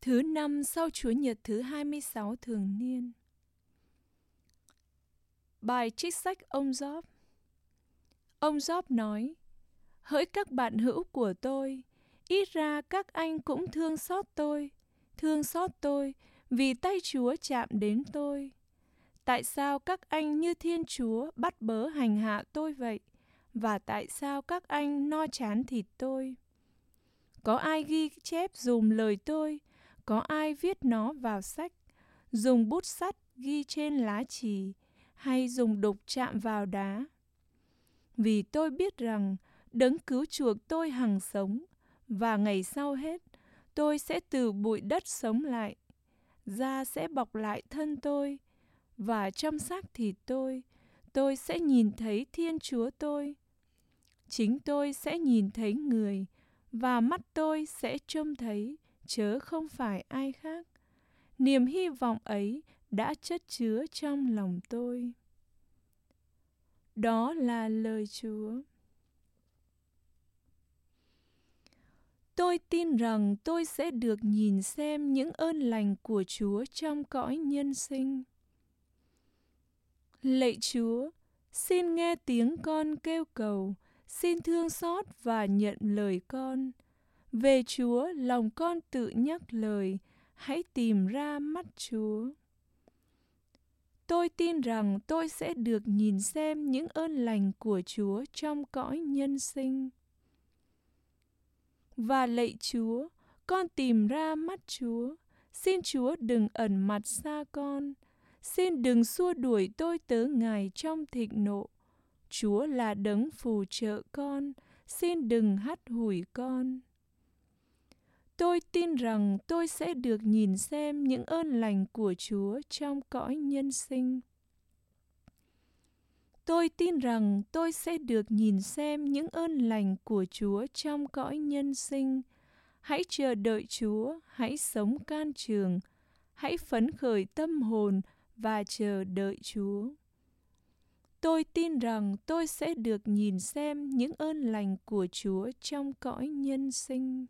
Thứ năm sau Chúa Nhật thứ 26 thường niên. Bài trích sách ông Gióp Ông Gióp nói, Hỡi các bạn hữu của tôi, ít ra các anh cũng thương xót tôi, thương xót tôi vì tay Chúa chạm đến tôi. Tại sao các anh như Thiên Chúa bắt bớ hành hạ tôi vậy? Và tại sao các anh no chán thịt tôi? Có ai ghi chép dùm lời tôi, có ai viết nó vào sách, dùng bút sắt ghi trên lá chì, hay dùng đục chạm vào đá? Vì tôi biết rằng đấng cứu chuộc tôi hằng sống, và ngày sau hết, tôi sẽ từ bụi đất sống lại. Da sẽ bọc lại thân tôi, và trong xác thịt tôi, tôi sẽ nhìn thấy Thiên Chúa tôi. Chính tôi sẽ nhìn thấy người, và mắt tôi sẽ trông thấy, chớ không phải ai khác. Niềm hy vọng ấy đã chất chứa trong lòng tôi. Đó là lời Chúa. Tôi tin rằng tôi sẽ được nhìn xem những ơn lành của Chúa trong cõi nhân sinh. Lạy Chúa, xin nghe tiếng con kêu cầu, xin thương xót và nhận lời con. Về Chúa, lòng con tự nhắc lời, hãy tìm ra mắt Chúa. Tôi tin rằng tôi sẽ được nhìn xem những ơn lành của Chúa trong cõi nhân sinh. Và lạy Chúa, con tìm ra mắt Chúa. Xin Chúa đừng ẩn mặt xa con. Xin đừng xua đuổi tôi tớ Ngài trong thịnh nộ. Chúa là đấng phù trợ con. Xin đừng hắt hủi con. Tôi tin rằng tôi sẽ được nhìn xem những ơn lành của Chúa trong cõi nhân sinh. Tôi tin rằng tôi sẽ được nhìn xem những ơn lành của Chúa trong cõi nhân sinh. Hãy chờ đợi Chúa, hãy sống can trường, hãy phấn khởi tâm hồn và chờ đợi Chúa. Tôi tin rằng tôi sẽ được nhìn xem những ơn lành của Chúa trong cõi nhân sinh.